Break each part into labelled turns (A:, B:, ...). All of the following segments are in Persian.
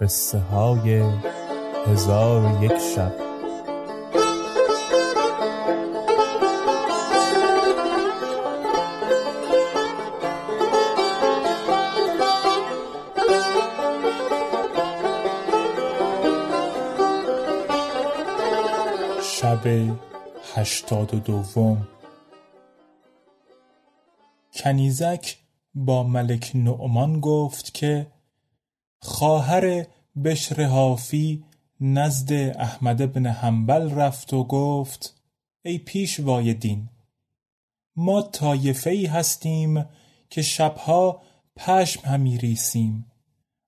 A: قصه های هزار و یک شب. شب هشتاد و دوم. کنیزک با ملک نعمان گفت که خواهر بشر حافی نزد احمد بن حنبل رفت و گفت ای پیشوای دین ما طایفه ای هستیم که شبها پشم همی ریسیم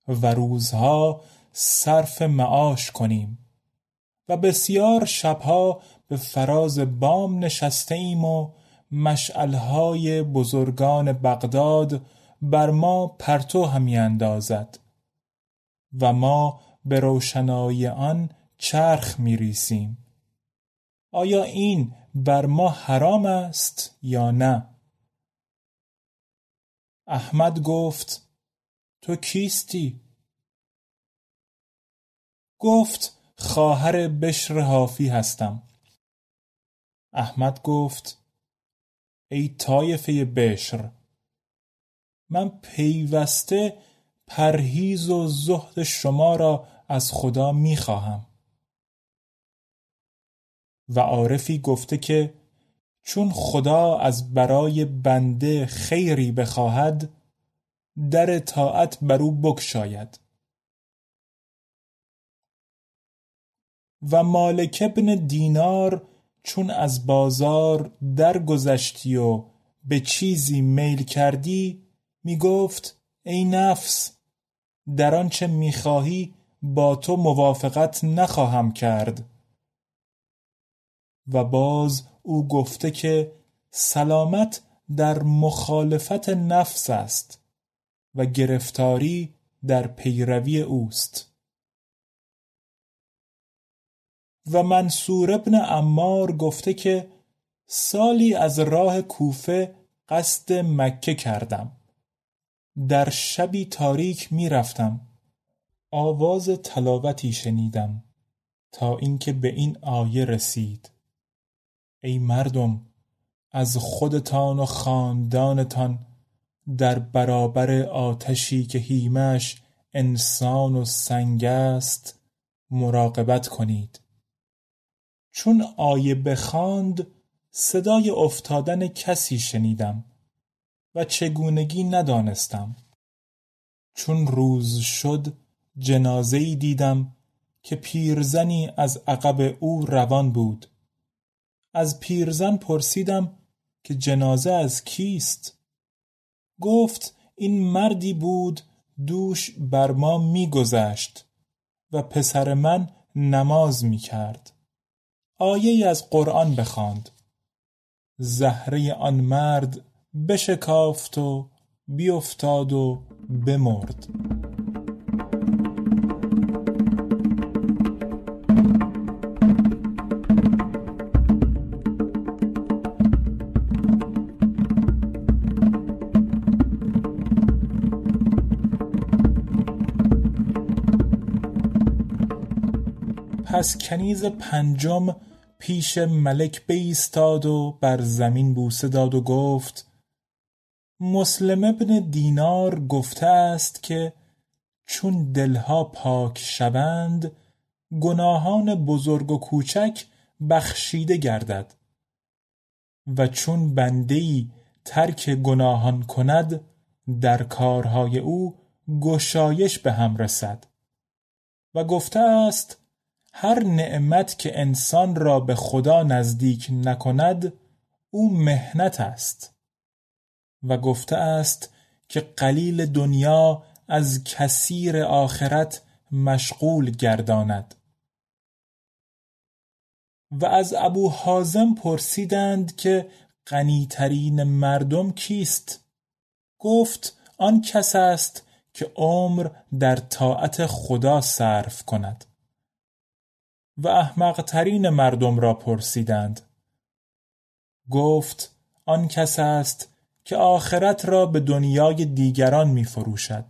A: و روزها صرف معاش کنیم و بسیار شبها به فراز بام نشسته ایم و مشعلهای بزرگان بغداد بر ما پرتو همی اندازد. و ما به روشنایی آن چرخ می ریسیم. آیا این بر ما حرام است یا نه؟ احمد گفت تو کیستی؟ گفت خواهر بشر حافی هستم. احمد گفت ای طایفه بشر من پیوسته پرهیز و زهد شما را از خدا می‌خواهم. و عارفی گفته که چون خدا از برای بنده خیری بخواهد در طاعت بر او بگشاید. و مالک ابن دینار چون از بازار درگذشتی و به چیزی میل کردی می گفت ای نفس در آنچه می‌خواهی با تو موافقت نخواهم کرد. و باز او گفته که سلامت در مخالفت نفس است و گرفتاری در پیروی اوست. و منصور ابن عمار گفته که سالی از راه کوفه قصد مکه کردم. در شبی تاریک می رفتم آواز تلاوتی شنیدم تا اینکه به این آیه رسید. ای مردم از خودتان و خاندانتان در برابر آتشی که هیمش انسان و سنگ است مراقبت کنید. چون آیه بخواند صدای افتادن کسی شنیدم. و چگونگی ندانستم. چون روز شد جنازهای دیدم که پیرزنی از عقب او روان بود. از پیرزن پرسیدم که جنازه از کیست؟ گفت این مردی بود دوش بر ما میگذشت و پسر من نماز می‌کرد. آیه از قرآن بخواند. زهره آن مرد بشکافت و بیفتاد و بمرد. پس کنیز پنجم پیش ملک بیستاد و بر زمین بوسه داد و گفت مسلم ابن دینار گفته است که چون دلها پاک شوند گناهان بزرگ و کوچک بخشیده گردد. و چون بندهای ترک گناهان کند در کارهای او گشایش به هم رسد. و گفته است هر نعمت که انسان را به خدا نزدیک نکند او مهنت است. و گفته است که قلیل دنیا از کثیر آخرت مشغول گرداند. و از ابو حازم پرسیدند که غنیترین مردم کیست؟ گفت آن کس است که عمر در طاعت خدا صرف کند. و احمقترین مردم را پرسیدند. گفت آن کس است که آخرت را به دنیای دیگران می فروشد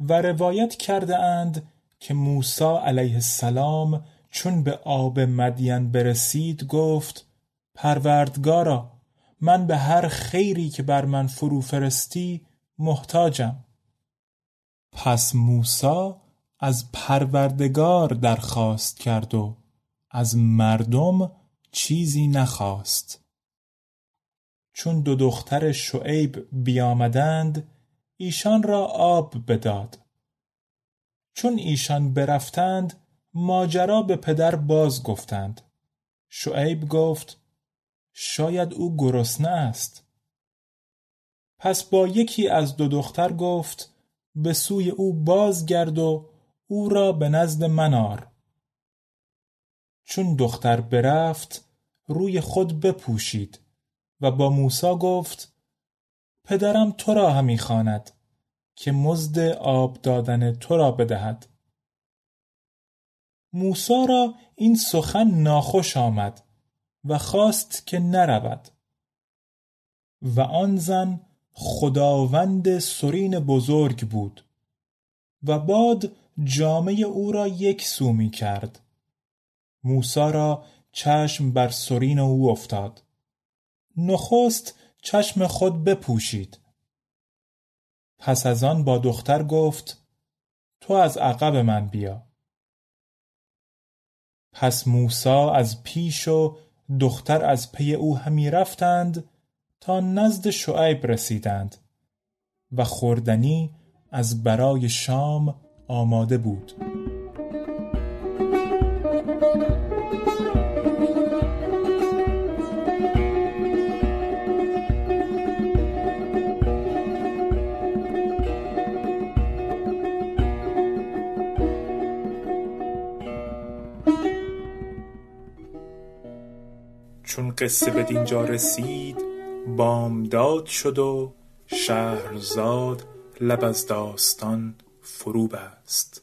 A: و روایت کرده اند که موسی علیه السلام چون به آب مدین برسید گفت پروردگارا من به هر خیری که بر من فرو فرستی محتاجم. پس موسی از پروردگار درخواست کرد و از مردم چیزی نخواست. چون دو دختر شعیب بیامدند ایشان را آب بداد. چون ایشان برفتند ماجرا به پدر باز گفتند. شعیب گفت شاید او گرسنه است. پس با یکی از دو دختر گفت به سوی او بازگرد و او را به نزد منار چون دختر برفت روی خود بپوشید. و با موسی گفت پدرم تو را همی خواند که مزد آب دادن تو را بدهد. موسی را این سخن ناخوش آمد و خواست که نرود و آن زن خداوند سرین بزرگ بود و باد جامه او را یک سو می کرد. موسی را چشم بر سرین او افتاد. نخست چشم خود بپوشید. پس از آن با دختر گفت تو از عقب من بیا. پس موسی از پیش و دختر از پی او همی رفتند تا نزد شعیب رسیدند و خوردنی از برای شام آماده بود.
B: قصه به دینجا رسید بامداد شد و شهرزاد لب از داستان فرو بست